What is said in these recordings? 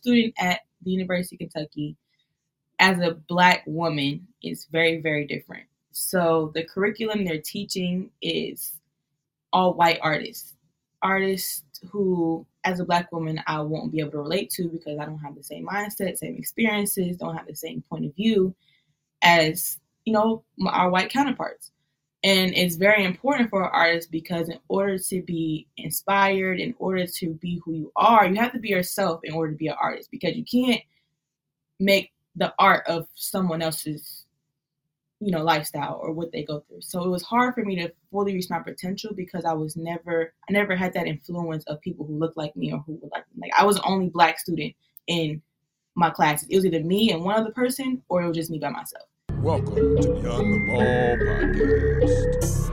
student at the University of Kentucky as a black woman is very, very different. So the curriculum they're teaching is all white artists, artists who, as a black woman, I won't be able to relate to because I don't have the same mindset, same experiences, don't have the same point of view as you know our white counterparts. And it's very important for artists because in order to be inspired, in order to be who you are, you have to be yourself in order to be an artist because you can't make the art of someone else's you know lifestyle or what they go through so it was hard for me to fully reach my potential because i was never i never had that influence of people who looked like me or who were like me. like i was the only black student in my classes it was either me and one other person or it was just me by myself welcome to beyond the ball podcast.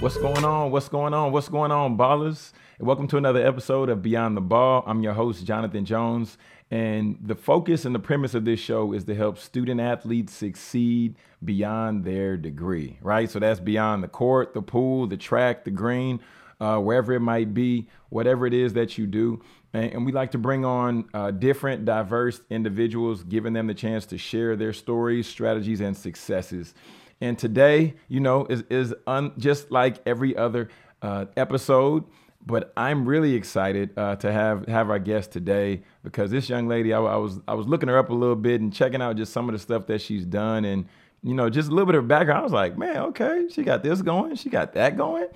What's going on? What's going on? What's going on ballers? And welcome to another episode of beyond the ball. I'm your host jonathan jones and the focus and the premise of this show is to help student athletes succeed beyond their degree, right? So that's beyond the court, the pool, the track, the green, uh, wherever it might be, whatever it is that you do. And, and we like to bring on uh, different, diverse individuals, giving them the chance to share their stories, strategies, and successes. And today, you know, is, is un- just like every other uh, episode but I'm really excited uh, to have have our guest today because this young lady, I, I, was I was looking her up a little bit and checking out just some of the stuff that she's done and you know just a little bit of background. I was like, man, okay, she got this going, she got that going.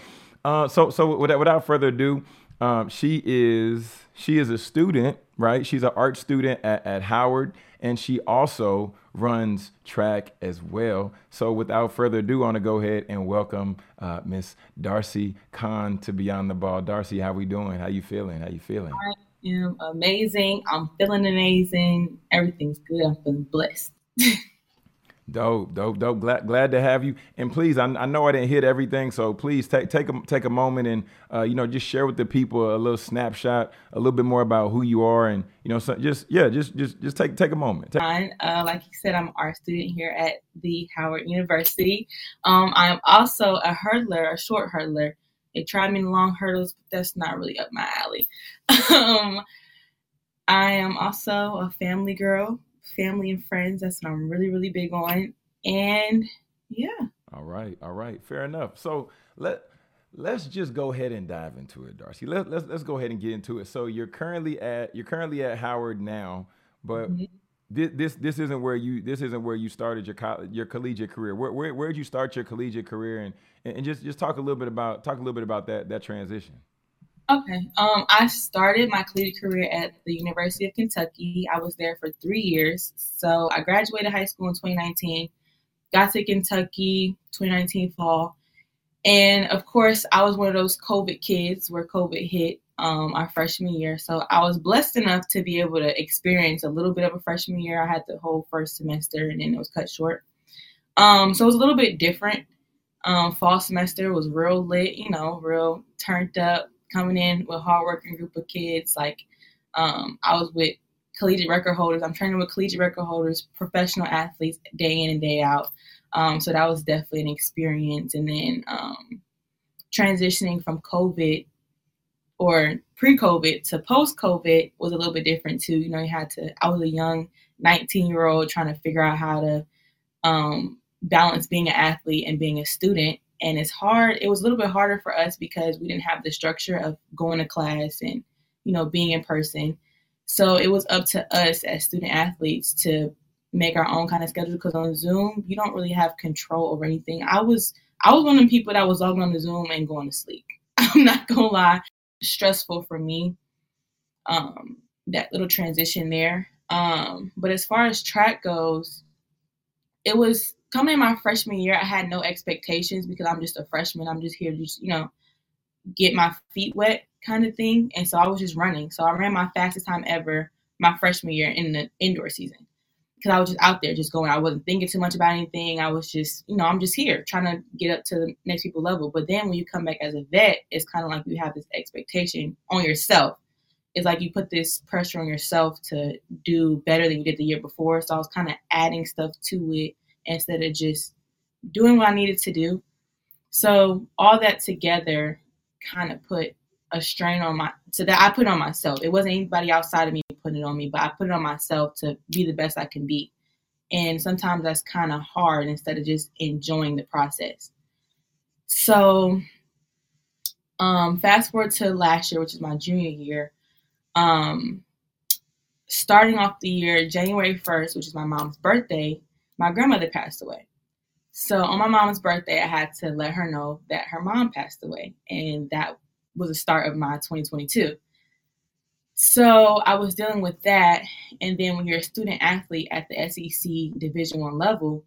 Uh, so so without, without further ado, um, she is she is a student, right? She's an art student at, at Howard, and she also runs track as well. So without further ado, I want to go ahead and welcome uh, Miss Darci Khan to Beyond the Ball. Darci, how we doing? How you feeling? How you feeling? I am amazing. I'm feeling amazing. Everything's good. I'm feeling blessed. Dope, dope, dope. Glad, glad to have you. And please, I, I know I didn't hit everything, so please take take a take a moment and uh, you know just share with the people a little snapshot, a little bit more about who you are, and you know, so just yeah, just just just take take a moment. Take- uh, like you said, I'm an art student here at the Howard University. Um, I'm also a hurdler, a short hurdler. They tried me in long hurdles, but that's not really up my alley. um, I am also a family girl family and friends. That's what I'm really, really big on. And yeah. All right. All right. Fair enough. So let let's just go ahead and dive into it, Darci. Let, let's let's go ahead and get into it. So you're currently at you're currently at Howard now, but mm-hmm. this, this this isn't where you this isn't where you started your co- your collegiate career. Where where where did you start your collegiate career and and just just talk a little bit about talk a little bit about that that transition. Okay. Um, I started my collegiate career at the University of Kentucky. I was there for three years. So I graduated high school in 2019, got to Kentucky 2019 fall. And of course, I was one of those COVID kids where COVID hit um, our freshman year. So I was blessed enough to be able to experience a little bit of a freshman year. I had the whole first semester and then it was cut short. Um, so it was a little bit different. Um, fall semester was real lit, you know, real turned up, coming in with hardworking group of kids. Like um, I was with collegiate record holders. I'm training with collegiate record holders, professional athletes, day in and day out. Um, so that was definitely an experience. And then um, transitioning from COVID or pre-COVID to post-COVID was a little bit different too. You know, you had to. I was a young 19 year old trying to figure out how to um, balance being an athlete and being a student and it's hard it was a little bit harder for us because we didn't have the structure of going to class and you know being in person. So it was up to us as student athletes to make our own kind of schedule because on zoom you don't really have control over anything. I was i was one of the people that was logging on the zoom and going to sleep. I'm not gonna lie. Stressful for me um that little transition there. Um but as far as track goes it was coming in my freshman year, I had no expectations because I'm just a freshman. I'm just here to just, you know, get my feet wet kind of thing. And so I was just running. So I ran my fastest time ever my freshman year in the indoor season because I was just out there just going. I wasn't thinking too much about anything. I was just, you know, I'm just here trying to get up to the next people level. But then when you come back as a vet, it's kind of like you have this expectation on yourself. It's like you put this pressure on yourself to do better than you did the year before. So I was kind of adding stuff to it instead of just doing what I needed to do. So all that together kind of put a strain on my so that I put on myself. It wasn't anybody outside of me putting it on me, but I put it on myself to be the best I can be. And sometimes that's kind of hard instead of just enjoying the process. So, um, fast forward to last year, which is my junior year. Um, starting off the year, January 1st, which is my mom's birthday, my grandmother passed away. So on my mom's birthday, I had to let her know that her mom passed away, and that was the start of my 2022. So I was dealing with that, and then when you're a student athlete at the SEC Division One level,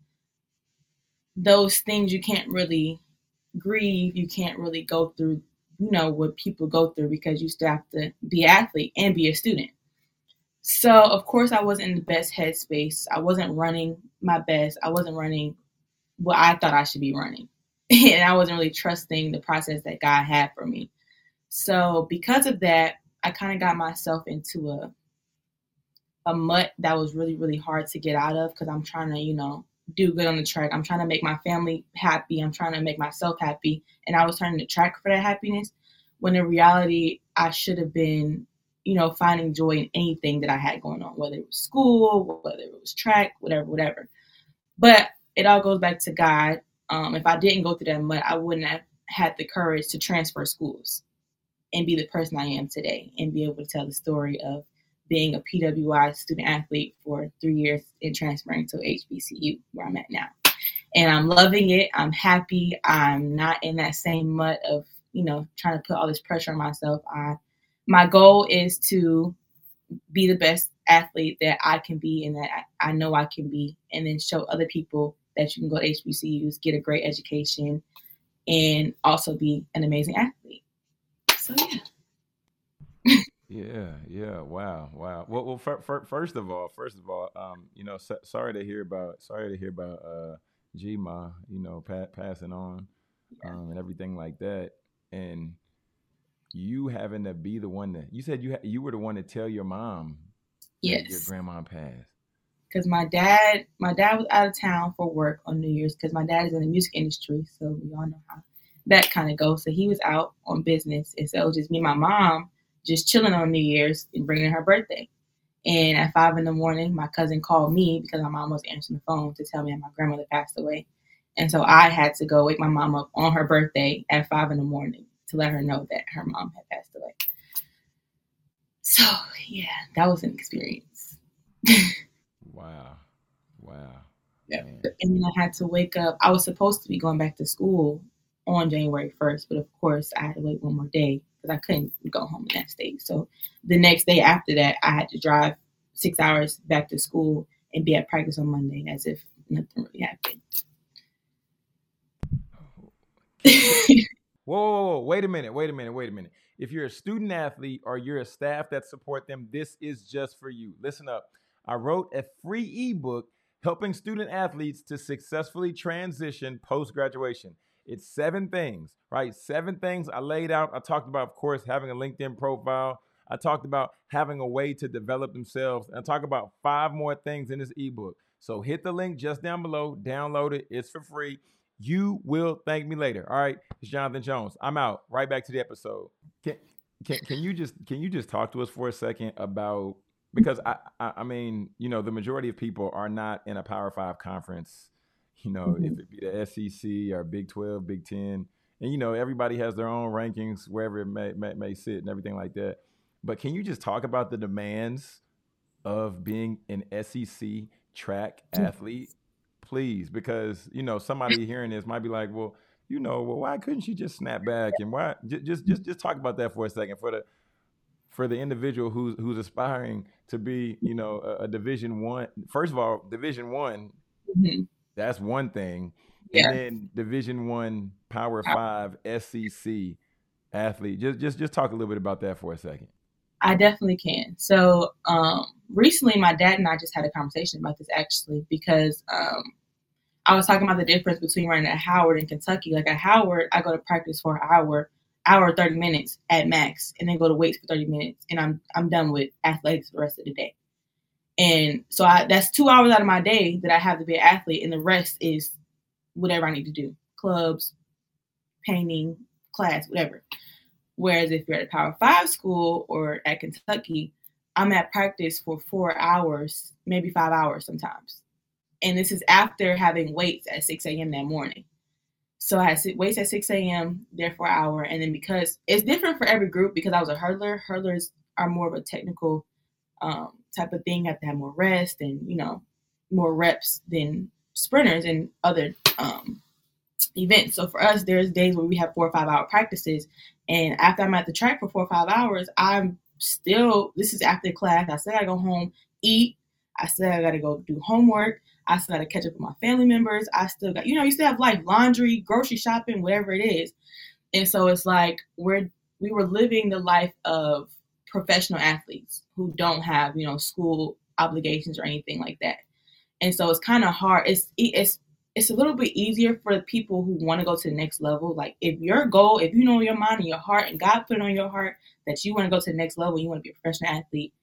those things you can't really grieve. You can't really go through, you know, what people go through because you still have to be athlete and be a student. So of course I wasn't in the best headspace. I wasn't running my best. I wasn't running what I thought I should be running. and I wasn't really trusting the process that God had for me. So because of that, I kind of got myself into a a mutt that was really really hard to get out of because I'm trying to, you know, do good on the track. I'm trying to make my family happy. I'm trying to make myself happy, and I was turning the track for that happiness. When in reality, I should have been, you know, finding joy in anything that I had going on, whether it was school, whether it was track, whatever, whatever. But it all goes back to God. Um, if I didn't go through that mud, I wouldn't have had the courage to transfer schools and be the person I am today and be able to tell the story of being a PWI student athlete for three years and transferring to HBCU where I'm at now. And I'm loving it. I'm happy. I'm not in that same mud of, you know, trying to put all this pressure on myself. I my goal is to be the best athlete that I can be and that I, I know I can be, and then show other people that you can go to HBCUs, get a great education, and also be an amazing athlete. So yeah. yeah, yeah, wow, wow. Well, well, for, for, first of all, first of all, um, you know, so, sorry to hear about, sorry to hear about uh, Gma, you know, pa- passing on, yeah. um, and everything like that, and you having to be the one that you said you ha- you were the one to tell your mom, yes, your grandma passed because my dad my dad was out of town for work on New Year's because my dad is in the music industry, so we all know how that kind of goes. So he was out on business, and so it was just me and my mom just chilling on New Year's and bringing her birthday. And at five in the morning, my cousin called me because my mom was answering the phone to tell me that my grandmother passed away. And so I had to go wake my mom up on her birthday at five in the morning to let her know that her mom had passed away. So yeah, that was an experience. Wow. Wow. Yeah. Man. And then I had to wake up. I was supposed to be going back to school on January 1st, but of course I had to wait one more day because I couldn't go home in that state. So the next day after that, I had to drive six hours back to school and be at practice on Monday as if nothing really happened. Oh, whoa, whoa, whoa, wait a minute, wait a minute, wait a minute. If you're a student athlete or you're a staff that support them, this is just for you. Listen up. I wrote a free ebook helping student athletes to successfully transition post graduation. It's seven things, right? Seven things I laid out. I talked about, of course, having a LinkedIn profile. I talked about having a way to develop themselves. And I talk about five more things in this ebook. So hit the link just down below, download it. It's for free. You will thank me later. All right. It's Jonathan Jones. I'm out. Right back to the episode. Can, can, can you just can you just talk to us for a second about because I, I, I mean, you know, the majority of people are not in a Power Five conference. You know, mm-hmm. if it be the SEC or Big Twelve, Big Ten, and you know, everybody has their own rankings wherever it may, may, may sit and everything like that. But can you just talk about the demands of being an SEC track athlete, please? Because you know, somebody hearing this might be like, well, you know, well, why couldn't she just snap back and why? Just, just, just, just talk about that for a second for the for the individual who's who's aspiring to be, you know, a, a Division One. First of all, Division One, mm-hmm. that's one thing, yeah. and then Division One Power Five SEC athlete. Just just just talk a little bit about that for a second. I definitely can. So um, recently, my dad and I just had a conversation about this actually because um, I was talking about the difference between running at Howard and Kentucky. Like at Howard, I go to practice for an hour hour 30 minutes at max and then go to weights for 30 minutes and I'm I'm done with athletics the rest of the day. And so I, that's two hours out of my day that I have to be an athlete and the rest is whatever I need to do. Clubs, painting, class, whatever. Whereas if you're at a Power Five school or at Kentucky, I'm at practice for four hours, maybe five hours sometimes. And this is after having weights at 6 a.m. that morning. So I had weights at 6 a.m. there for an hour. And then because it's different for every group, because I was a hurdler, hurdlers are more of a technical um, type of thing, have to have more rest and, you know, more reps than sprinters and other um, events. So for us, there's days where we have four or five hour practices. And after I'm at the track for four or five hours, I'm still, this is after class. I said I go home, eat. I said I got to go do homework. I still got to catch up with my family members. I still got, you know, you still have life, laundry, grocery shopping, whatever it is. And so it's like we're, we were living the life of professional athletes who don't have, you know, school obligations or anything like that. And so it's kind of hard. It's, it's, it's a little bit easier for the people who want to go to the next level. Like if your goal, if you know your mind and your heart and God put it on your heart that you want to go to the next level, you want to be a professional athlete,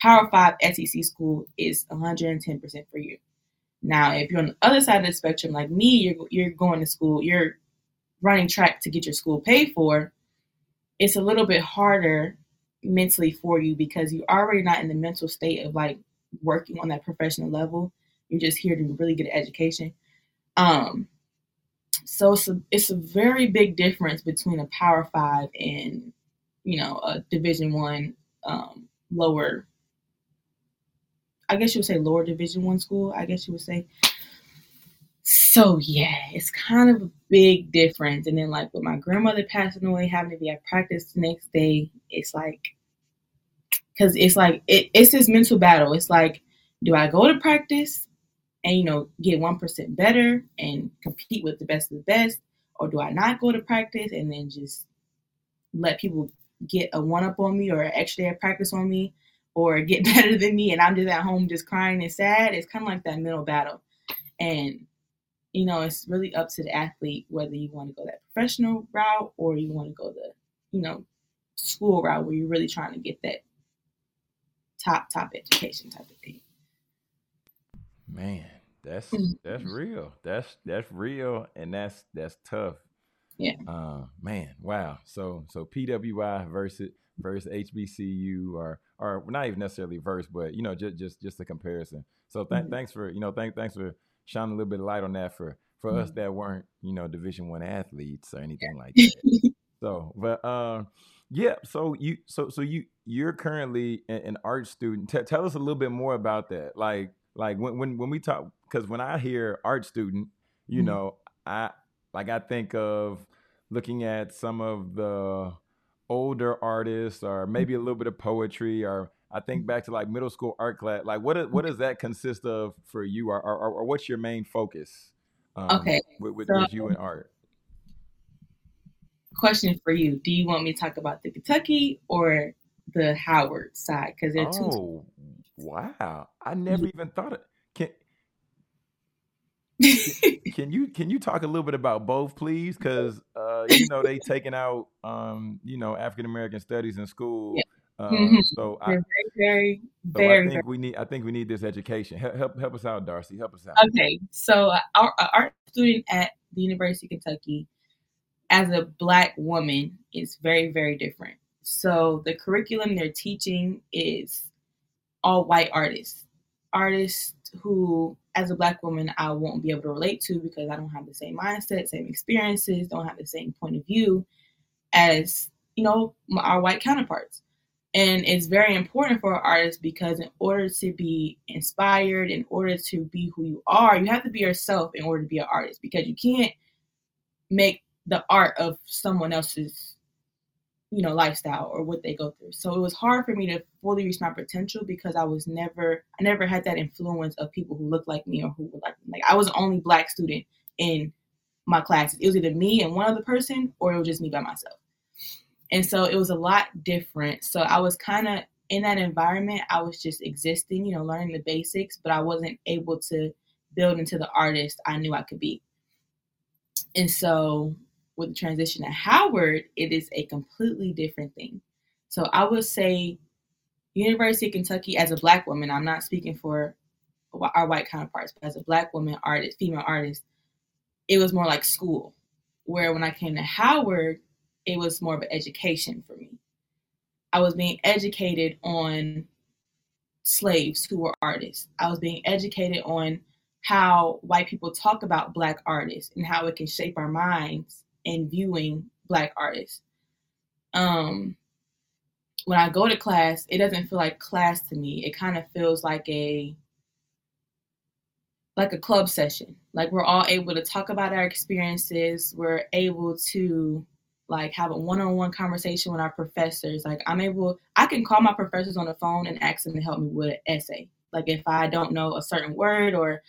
Power Five SEC school is 110% for you. Now, if you're on the other side of the spectrum, like me, you're you're going to school, you're running track to get your school paid for. It's a little bit harder mentally for you because you're already not in the mental state of like working on that professional level. You're just here to really get an education. Um, so it's a it's a very big difference between a Power Five and you know a Division One um, lower. I guess you would say lower Division One school. I guess you would say. So yeah, it's kind of a big difference. And then like with my grandmother passing away, having to be at practice the next day, it's like because it's like it, it's this mental battle. It's like, do I go to practice and you know get one percent better and compete with the best of the best, or do I not go to practice and then just let people get a one up on me or an extra day of practice on me, or get better than me and I'm just at home just crying and sad? It's kind of like that middle battle, and you know it's really up to the athlete whether you want to go that professional route or you want to go the you know school route where you're really trying to get that top top education type of thing. Man, that's Mm. that's real. That's that's real, and that's that's tough. Yeah. Uh, man, wow. So so PWI versus versus HBCU, or or not even necessarily verse, but you know just just just a comparison. So th- Mhm. thanks for you know thank thanks for shining a little bit of light on that for for us Mhm. that weren't you know Division One athletes or anything like that. So, but um, yeah. So you, so so you, you're currently an, an art student. T- tell us a little bit more about that. Like, like when when when we talk, because when I hear art student, you Mhm. know, I like I think of looking at some of the older artists, or maybe a little bit of poetry, or I think back to like middle school art class. Like, what is- what does that consist of for you, or or, or what's your main focus? Um, Okay, with, with, so- with you and art. Question for you: Do you want me to talk about the Kentucky or the Howard side? Because they're two. Oh, wow! I never even thought it. Can can you can you talk a little bit about both, please? Because uh, you know they taking out um, you know African American studies in school. Yeah. Uh, Mhm. So I they're very, so very, I very, think we need I think we need this education. Help help, help us out, Darci. Help us out. Okay, so uh, our, our art student at the University of Kentucky, as a black woman, is very, very different. So the curriculum they're teaching is all white artists, artists who, as a black woman, I won't be able to relate to because I don't have the same mindset, same experiences, don't have the same point of view as you know our white counterparts. And it's very important for artists because in order to be inspired, in order to be who you are, you have to be yourself in order to be an artist because you can't make the art of someone else's you know lifestyle or what they go through. So it was hard for me to fully reach my potential because I was never I never had that influence of people who looked like me or who were like me. Like I was the only black student in my classes. It was either me and one other person or it was just me by myself. And so it was a lot different. So I was kind of in that environment, I was just existing, you know, learning the basics, but I wasn't able to build into the artist I knew I could be. And so with the transition to Howard, it is a completely different thing. So I would say University of Kentucky as a black woman, I'm not speaking for our white counterparts, but as a black woman artist, female artist, it was more like school. Where when I came to Howard, it was more of an education for me. I was being educated on slaves who were artists. I was being educated on how white people talk about black artists and how it can shape our minds in viewing black artists. Um, when I go to class, it doesn't feel like class to me. It kind of feels like a like a club session. Like we're all able to talk about our experiences. We're able to like have a one-on-one conversation with our professors. Like I'm able, I can call my professors on the phone and ask them to help me with an essay. Like if I don't know a certain word or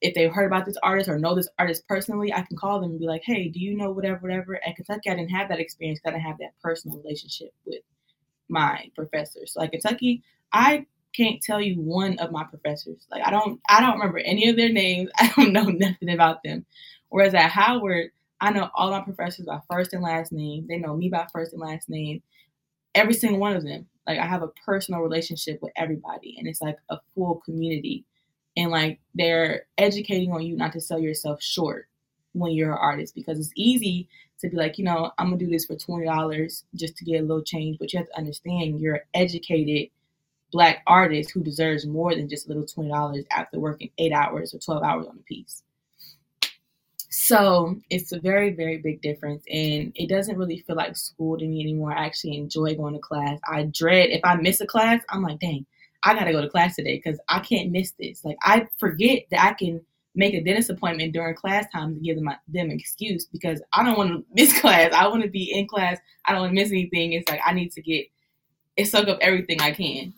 if they've heard about this artist or know this artist personally, I can call them and be like, hey, do you know whatever, whatever? At Kentucky, I didn't have that experience. I didn't have that personal relationship with my professors. So at Kentucky, I can't tell you one of my professors. Like I don't, I don't remember any of their names. I don't know nothing about them. Whereas at Howard, I know all my professors by first and last name. They know me by first and last name. Every single one of them. Like I have a personal relationship with everybody, and it's like a full community. And like they're educating on you not to sell yourself short when you're an artist because it's easy to be like, you know, I'm gonna do this for twenty dollars just to get a little change, but you have to understand you're an educated black artist who deserves more than just a little twenty dollars after working eight hours or twelve hours on a piece. So it's a very, very big difference. And it doesn't really feel like school to me anymore. I actually enjoy going to class. I dread if I miss a class, I'm like, dang, I got to go to class today because I can't miss this. Like, I forget that I can make a dentist appointment during class time to give them, them an excuse because I don't want to miss class. I want to be in class. I don't want to miss anything. It's like I need to get it suck up everything I can.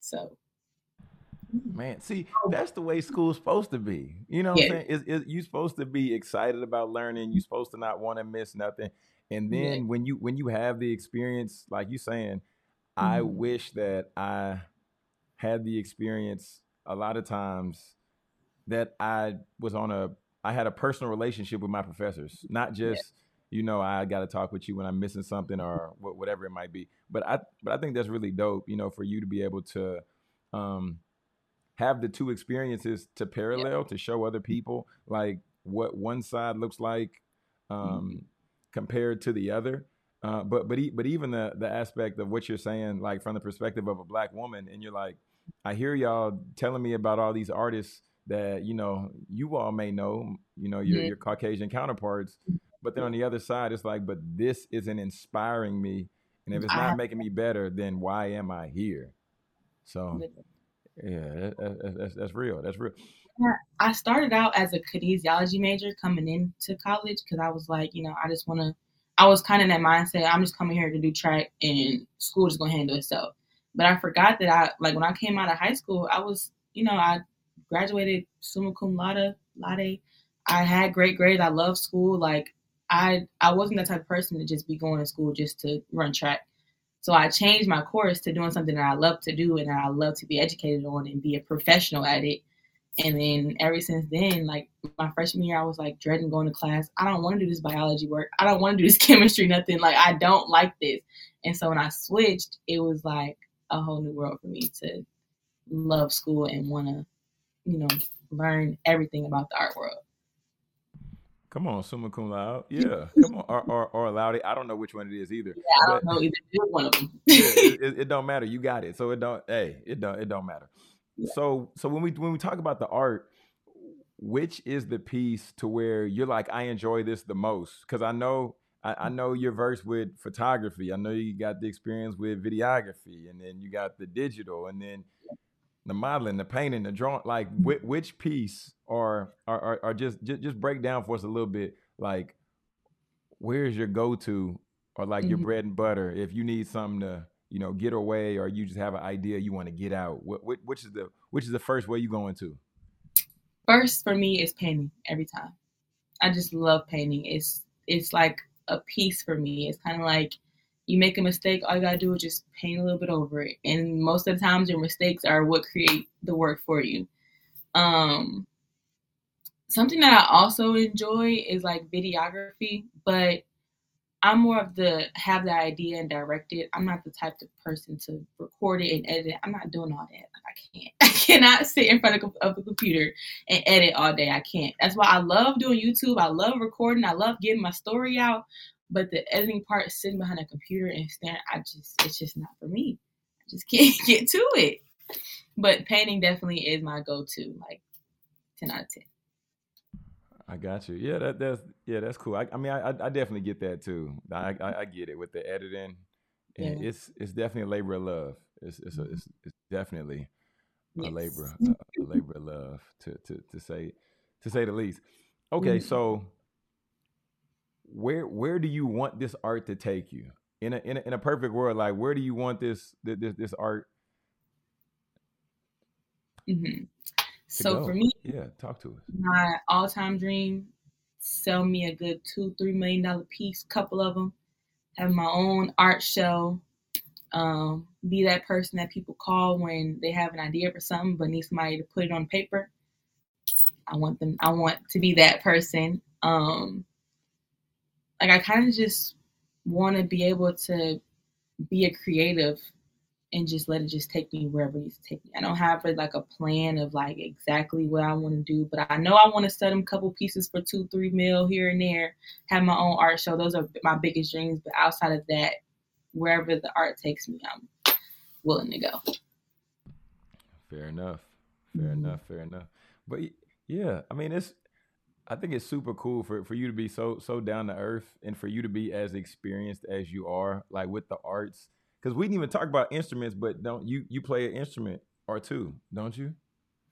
So Man, see, that's the way school's supposed to be. You know what yeah. I'm saying? It's, you're supposed to be excited about learning. You're supposed to not want to miss nothing. And then yeah. when you when you have the experience, like you saying, mm-hmm. I wish that I had the experience a lot of times that I was on a I had a personal relationship with my professors, not just yeah. you know I got to talk with you when I'm missing something or whatever it might be. But I but I think that's really dope, you know, for you to be able to um, have the two experiences to parallel to show other people like what one side looks like um, mm-hmm. compared to the other. Uh, but but but even the the aspect of what you're saying, like from the perspective of a black woman, and you're like, I hear y'all telling me about all these artists that you know you all may know, you know your yeah. your Caucasian counterparts, but then on the other side, it's like, but this isn't inspiring me, and if it's not making me better, then why am I here? So yeah, that, that's, that's real. That's real. I started out as a kinesiology major coming into college because I was like, you know, I just want to. I was kind of in that mindset. I'm just coming here to do track, and school is gonna handle itself. But I forgot that I like when I came out of high school, I was, you know, I graduated summa cum laude. Laude. I had great grades. I loved school. Like I, I wasn't the type of person to just be going to school just to run track. So I changed my course to doing something that I love to do and that I love to be educated on and be a professional at it. And then ever since then, like my freshman year, I was like dreading going to class. I don't want to do this biology work. I don't want to do this chemistry, nothing. Like I don't like this. And so when I switched, it was like a whole new world for me to love school and want to, you know, learn everything about the art world. Come on, summa cum laude. Yeah, come on, or or, or laude. I don't know which one it is either. Yeah, I don't know either. one of them. yeah, it, it, it, don't matter. You got it. So it don't. Hey, it don't. It don't matter. Yeah. So so when we when we talk about the art, which is the piece to where you're like, I enjoy this the most? Because I know I, I know you're versed with photography. I know you got the experience with videography, and then you got the digital, and then the modeling, the painting, the drawing, like which, which piece or or, or just, just just break down for us a little bit, like where's your go to or like mm-hmm. your bread and butter if you need something to you know get away or you just have an idea you want to get out. What, which is the which is the first way you go into First for me is painting every time. I just love painting. It's it's like a piece for me. It's kind of like you make a mistake, all you gotta do is just paint a little bit over it. And most of the times your mistakes are what create the work for you. Um something that I also enjoy is like videography, but I'm more of the have the idea and direct it. I'm not the type of person to record it and edit. I'm not doing all that. I can't. cannot sit in front of, of the computer and edit all day. I can't. That's why I love doing YouTube. I love recording. I love getting my story out. But the editing part, sitting behind a computer and staring, I just it's just not for me. I just can't get to it. But painting definitely is my go-to, like ten out of ten. I got you. Yeah, that that's yeah, that's cool. I, I mean, I, I definitely get that too. I, I, I get it with the editing. And Yeah. it's it's definitely a labor of love. It's it's a, it's, it's definitely a labor a, labor of love to to to say to say the least. Okay, Mhm. so where where do you want this art to take you in a in a, in a perfect world? Like where do you want this this this, art hmm to So go? for me, yeah, talk to us. my all-time dream: sell me a good two, three million dollar piece, couple of them. Have my own art show. Um, be that person that people call when they have an idea for something but need somebody to put it on paper. I want them. I want to be that person. Um, like I kind of just want to be able to be a creative and just let it just take me wherever it needs take me. I don't have like a plan of like exactly what I want to do, but I know I want to sell them a couple pieces for two, three mil here and there. Have my own art show. Those are my biggest dreams. But outside of that, wherever the art takes me, I'm willing to go. Fair enough. Fair Mhm. enough. Fair enough. But yeah, I mean, it's. I think it's super cool for, for you to be so so down to earth and for you to be as experienced as you are, like with the arts. Because we didn't even talk about instruments, but don't you you play an instrument or two, don't you?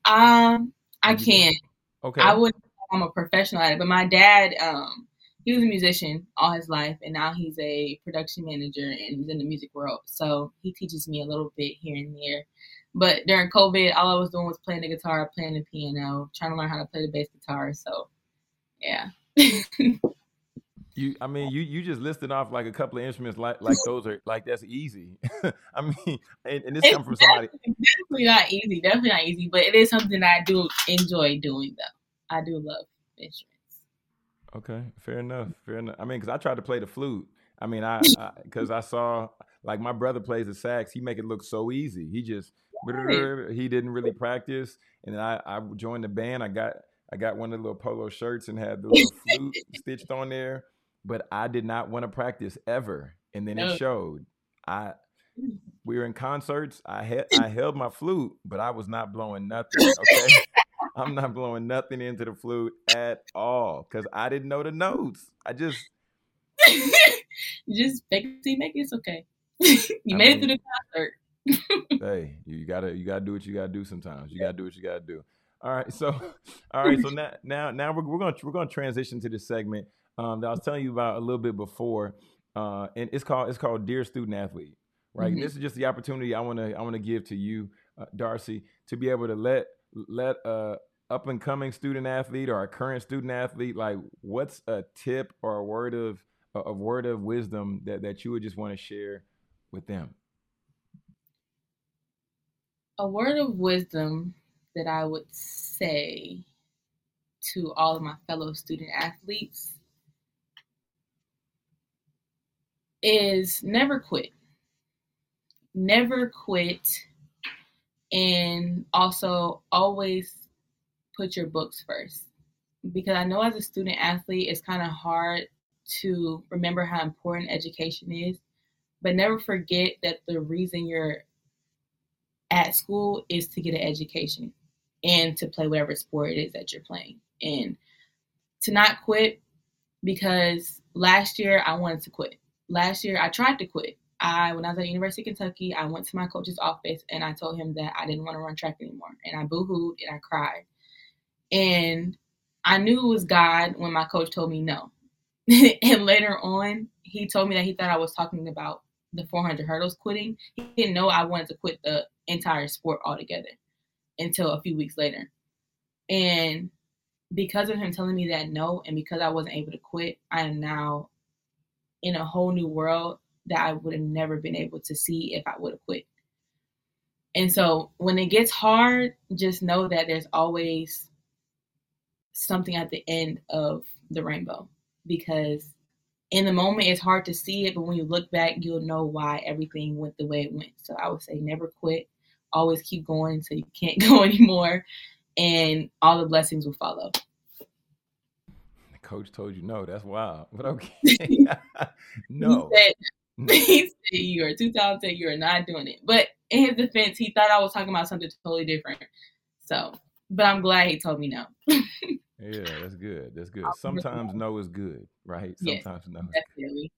Um, I Would you do- can't. Okay. I wouldn't. I'm a professional at it, but my dad, um, he was a musician all his life, and now he's a production manager and he's in the music world. So he teaches me a little bit here and there. But during COVID, all I was doing was playing the guitar, playing the piano, trying to learn how to play the bass guitar. So, yeah. You, I mean, you you just listed off like a couple of instruments, like like those are like that's easy. I mean, and, and this comes from somebody. definitely not easy. Definitely not easy, but it is something that I do enjoy doing, though. I do love instruments. Okay, fair enough. Fair enough. I mean, because I tried to play the flute. I mean, I because I, saw like my brother plays the sax. He make it look so easy. He just he didn't really practice, and then I I joined the band. I got I got one of the little polo shirts and had the little flute stitched on there. But I did not want to practice ever, and then No. it showed. I mm. we were in concerts. I had I held my flute, but I was not blowing nothing. Okay. I'm not blowing nothing into the flute at all because I didn't know the notes. I just Just make it, see, make it, it's okay. you I made it through the concert. hey, you gotta you gotta do what you gotta do sometimes. You gotta do what you gotta do. All right, so all right, so now now now we're, we're gonna we're gonna transition to this segment um, that I was telling you about a little bit before, uh, and it's called it's called Dear Student Athlete, right? And Mhm. this is just the opportunity I want to I want to give to you, uh, Darci, to be able to let let uh up and coming student athlete or a current student athlete like what's a tip or a word of a a word of wisdom that that you would just want to share with them. A word of wisdom that I would say to all of my fellow student athletes is never quit. Never quit. And also always put your books first. Because I know as a student athlete, it's kind of hard to remember how important education is. But never forget that the reason you're at school is to get an education and to play whatever sport it is that you're playing. And to not quit because last year I wanted to quit. Last year I tried to quit. I when I was at University of Kentucky, I went to my coach's office and I told him that I didn't want to run track anymore. And I boo-hooed and I cried. And I knew it was God when my coach told me no. and later on, he told me that he thought I was talking about the 400 hurdles quitting. He didn't know I wanted to quit the entire sport altogether until a few weeks later. And because of him telling me that no, and because I wasn't able to quit, I am now in a whole new world that I would have never been able to see if I would have quit. And so when it gets hard, just know that there's always something at the end of the rainbow because in the moment it's hard to see it, but when you look back, you'll know why everything went the way it went. So I would say never quit, always keep going until you can't go anymore, and all the blessings will follow. The coach told you no. That's wild. But okay. no. Said, he said you are 2010, you are not doing it. But in his defense, he thought I was talking about something totally different. So, but I'm glad he told me no. Yeah, that's good. That's good. Sometimes no is good, right? Yes, Sometimes no. is Definitely.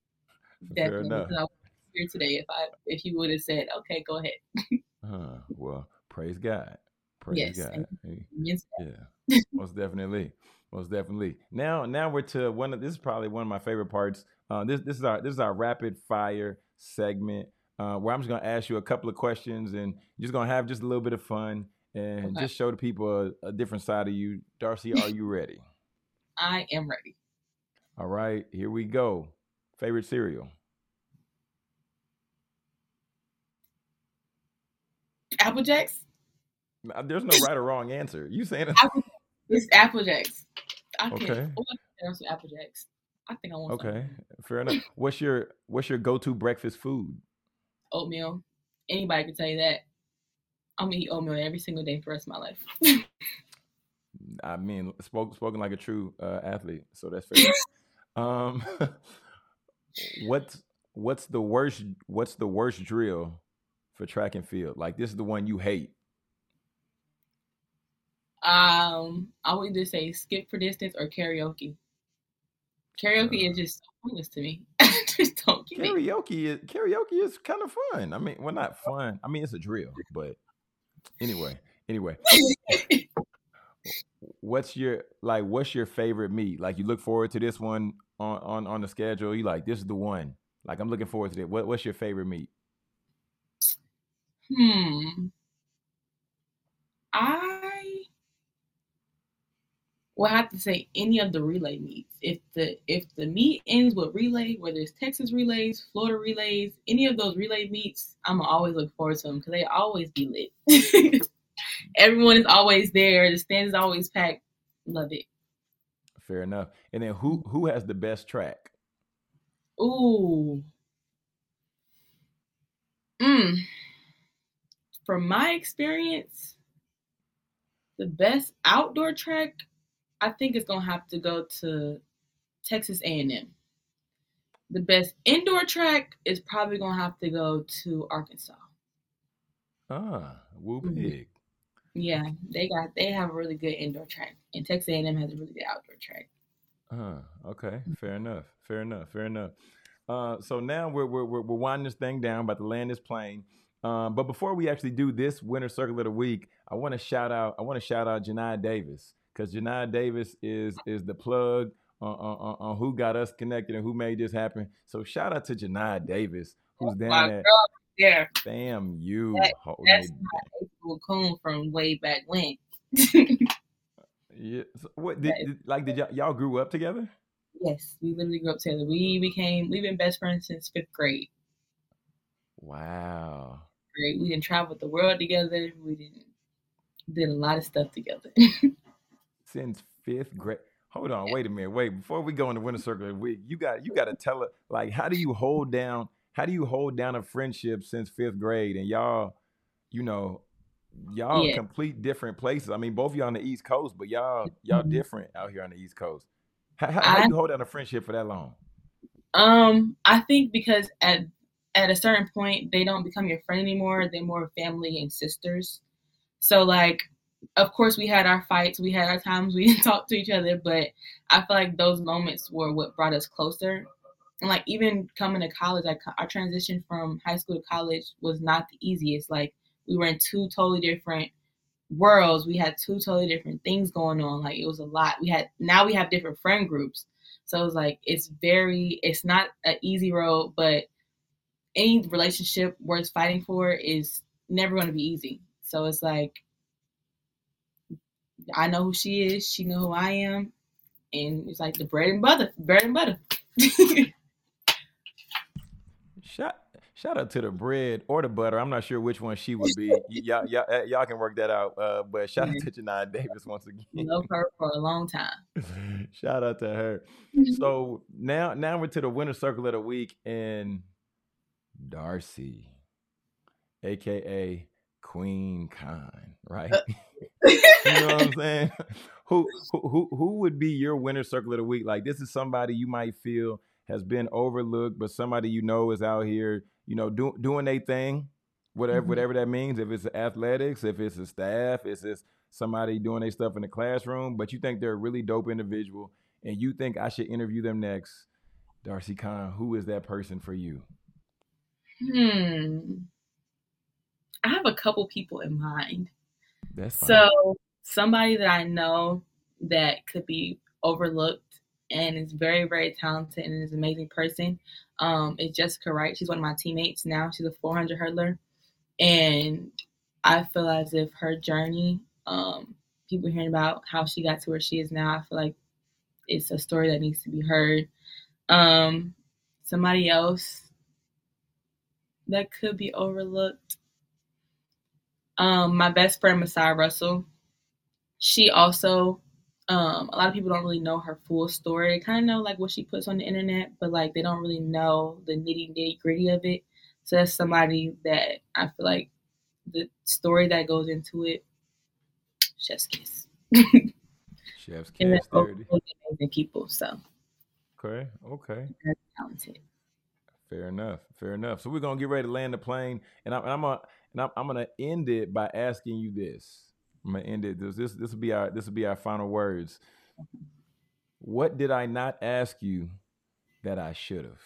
Fair Definitely. enough. I was here today if I if you would have said, okay, go ahead. Uh, well, praise God. Praise Yes, God. Hey, Yes. Yeah, most definitely, most definitely. Now, now we're to one of this is probably one of my favorite parts. Uh, this this is our this is our rapid fire segment uh, where I'm just gonna ask you a couple of questions and just gonna have just a little bit of fun and Okay. just show the people a, a different side of you. Darci, are you ready? I am ready. All right, here we go. Favorite cereal? Apple Jacks? Uh, There's no right or wrong answer. You saying it? Apple, it's Apple Jacks. I can't. Okay. Oh, I think there's some Apple Jacks. I think I want. Okay, fair enough. What's your what's your go to breakfast food? Oatmeal. Anybody can tell you that. I'm gonna eat oatmeal every single day for the rest of my life. I mean, spoke, spoken like a true uh, athlete, so that's fair. um, what's what's the worst? What's the worst drill for track and field? Like this is the one you hate. Um, I would either say skip for distance or karaoke. Karaoke is just so pointless to me. Just don't get. Karaoke is karaoke is kind of fun. I mean, well, not fun. I mean, it's a drill, but anyway, anyway. What's your like? What's your favorite meet? Like you look forward to this one on on on the schedule. You like this is the one. Like I'm looking forward to it. What what's your favorite meet? Hmm. I will have to say any of the relay meets. If the if the meet ends with relay, whether it's Texas relays, Florida relays, any of those relay meets, I'm always look forward to them because they always be lit. Everyone is always there. The stand is always packed. Love it. Fair enough. And then who who has the best track? Ooh. Mm. From my experience, the best outdoor track, I think it's gonna have to go to Texas A&M. The best indoor track is probably gonna have to go to Arkansas. Ah, Woo Mhm. Yeah, they got they have a really good indoor track, and Texas A&M has a really good outdoor track. Uh, okay, fair enough. Fair enough. Fair enough. Uh, so now we're, we're we're winding this thing down, about to land this plane. Um, but before we actually do this winner circle of the week, I want to shout out. I want to shout out Janai Davis because Janai Davis is is the plug on, on, on- who got us connected and who made this happen. So shout out to Janai Davis, who's oh down My at yeah, Damn You. That- that's my April Coon from way back when. Yeah. So what did, did- like did y'all, y'all grew up together? Yes, we literally grew up together. We became we've been best friends since fifth grade. Wow. Great. We didn't travel the world together. We didn't did a lot of stuff together. Since fifth grade. Hold on, wait a minute. Wait, before we go into the winner circle you got you gotta tell it like how do you hold down how do you hold down a friendship since fifth grade and y'all, you know, y'all Yeah. complete different places. I mean, both of y'all on the East Coast, but y'all y'all Mhm. different out here on the East Coast. How, how, how I- you hold down a friendship for that long? um, I think because at at a certain point they don't become your friend anymore. They're more family and sisters. So like of course we had our fights, we had our times we didn't talk to each other, but I feel like those moments were what brought us closer. And like even coming to college, like our transition from high school to college was not the easiest. Like we were in two totally different worlds. We had two totally different things going on. Like it was a lot. We had now we have different friend groups. So it's like it's very it's not an easy road, but any relationship worth fighting for is never going to be easy. So it's like I know who she is, she know who I am, and it's like the bread and butter, bread and butter. Shout shout out to the bread or the butter. I'm not sure which one she would be. Y'all, y'all, uh, y'all can work that out. Uh, but shout out to Janai Davis once again. Love her for a long time. Shout out to her. So now now we're to the winner circle of the week and Darci, aka Queen Khan, right? you know what I'm saying? who, who who would be your winner circle of the week? Like this is somebody you might feel has been overlooked, but somebody you know is out here, you know, do, doing their thing, whatever Mhm. whatever that means. If it's athletics, if it's a staff, if it's somebody doing their stuff in the classroom, but you think they're a really dope individual, and you think I should interview them next. Darci Khan, who is that person for you? Hmm. I have a couple people in mind. That's fine. So somebody that I know that could be overlooked and is very, very talented and is an amazing person um, is Jessica Wright. She's one of my teammates now. She's a 400 hurdler, and I feel as if her journey, um, people hearing about how she got to where she is now, I feel like it's a story that needs to be heard. Um, somebody else that could be overlooked. Um, my best friend Messiah Russell. She also, um, a lot of people don't really know her full story. Kind of know like what she puts on the internet, but like they don't really know the nitty nitty gritty of it. So that's somebody that I feel like the story that goes into it, chef's kiss. Chef's kiss, then both there it is. really amazing people, so Okay, okay. talented. Fair enough. Fair enough. So we're gonna get ready to land the plane, and I'm, and I'm gonna and I'm, I'm gonna end it by asking you this. I'm gonna end it. This this this will be our this will be our final words. What did I not ask you that I should have?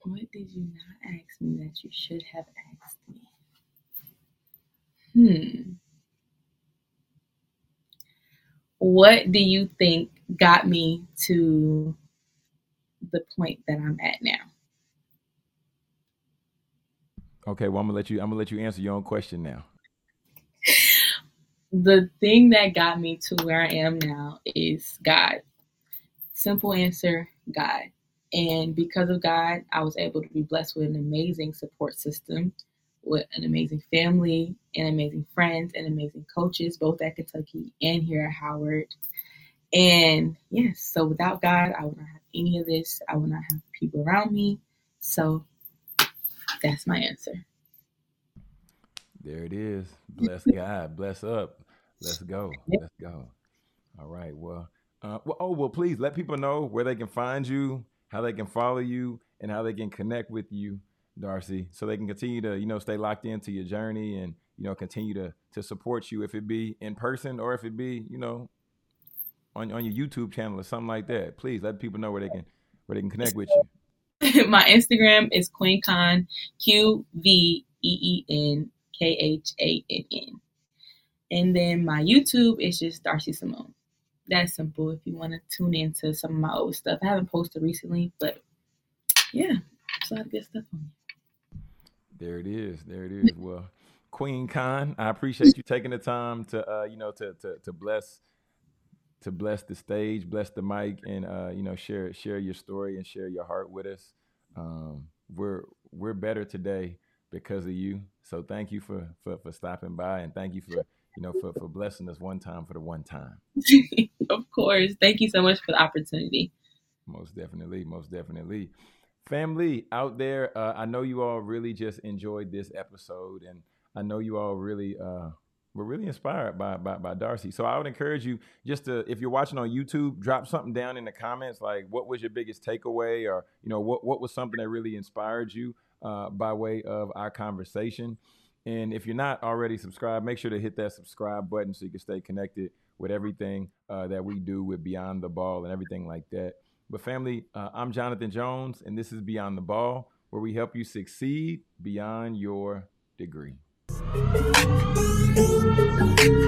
What did you not ask me that you should have asked me? Hmm. What do you think got me to the point that I'm at now? Okay, well I'm gonna let you I'm gonna let you answer your own question now. The thing that got me to where I am now is God. Simple answer God. And because of God, I was able to be blessed with an amazing support system, with an amazing family, and amazing friends, and amazing coaches, both at Kentucky and here at Howard. And yes, so without God, I would not have any of this. I would not have people around me. So that's my answer. There it is. Bless God. Bless up. Let's go. Let's go. All right. Well, uh, well, oh well, please let people know where they can find you, how they can follow you, and how they can connect with you, Darci, so they can continue to you know stay locked into your journey and you know continue to to support you if it be in person or if it be you know on on your YouTube channel or something like that. Please let people know where they can where they can connect with you. my Instagram is Queen Khan, Q V E E N K H A N N. And then my YouTube is just Darci Simone. That's simple if you want to tune into some of my old stuff. I haven't posted recently, but yeah, there's a lot of good stuff on There it is. There it is. Well, Queen Khan, I appreciate you taking the time to uh, you know to to to bless to bless the stage, bless the mic, and uh, you know share share your story and share your heart with us. Um, we're we're better today because of you. So thank you for for for stopping by and thank you for you know for for blessing us one time for the one time. of course. Thank you so much for the opportunity. Most definitely, most definitely. Family out there, uh, I know you all really just enjoyed this episode, and I know you all really uh, were really inspired by, by by Darci. So I would encourage you just to, if you're watching on YouTube, drop something down in the comments, like what was your biggest takeaway, or you know what what was something that really inspired you uh, by way of our conversation. And if you're not already subscribed, make sure to hit that subscribe button so you can stay connected with everything uh, that we do with Beyond the Ball and everything like that. But family, uh, I'm Jonathan Jones, and this is Beyond the Ball, where we help you succeed beyond your degree. Thank you.